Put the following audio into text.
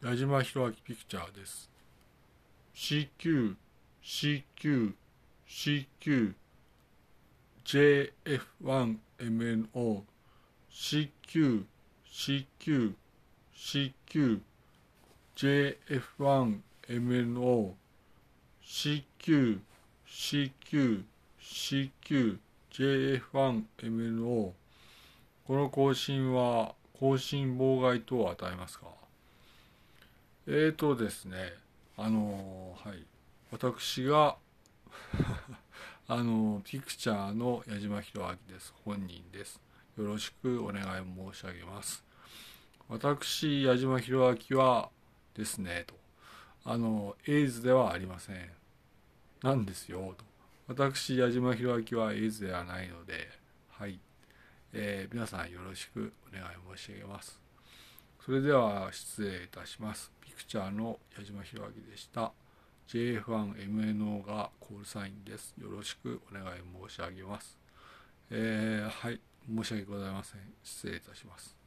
矢島弘明ピクチャーです。CQ、CQ、CQ、JF1MNO、CQ、CQ、CQ、JF1MNO、CQ、CQ、CQ、JF1MNO この更新は更新妨害等を与えますかえーとですねあのはい。私が あのピクチャーの矢島弘明です。本人です。よろしくお願い申し上げます。私矢島弘明はですねと。あのエイズではありません。なんですよと。私矢島弘明はエイズではないのではい、えー、皆さんよろしくお願い申し上げます。それでは失礼いたしますピクチャーの矢島弘明でした JF1MNO がコールサインです。よろしくお願い申し上げます。えー、はい、申し訳ございません。失礼いたします。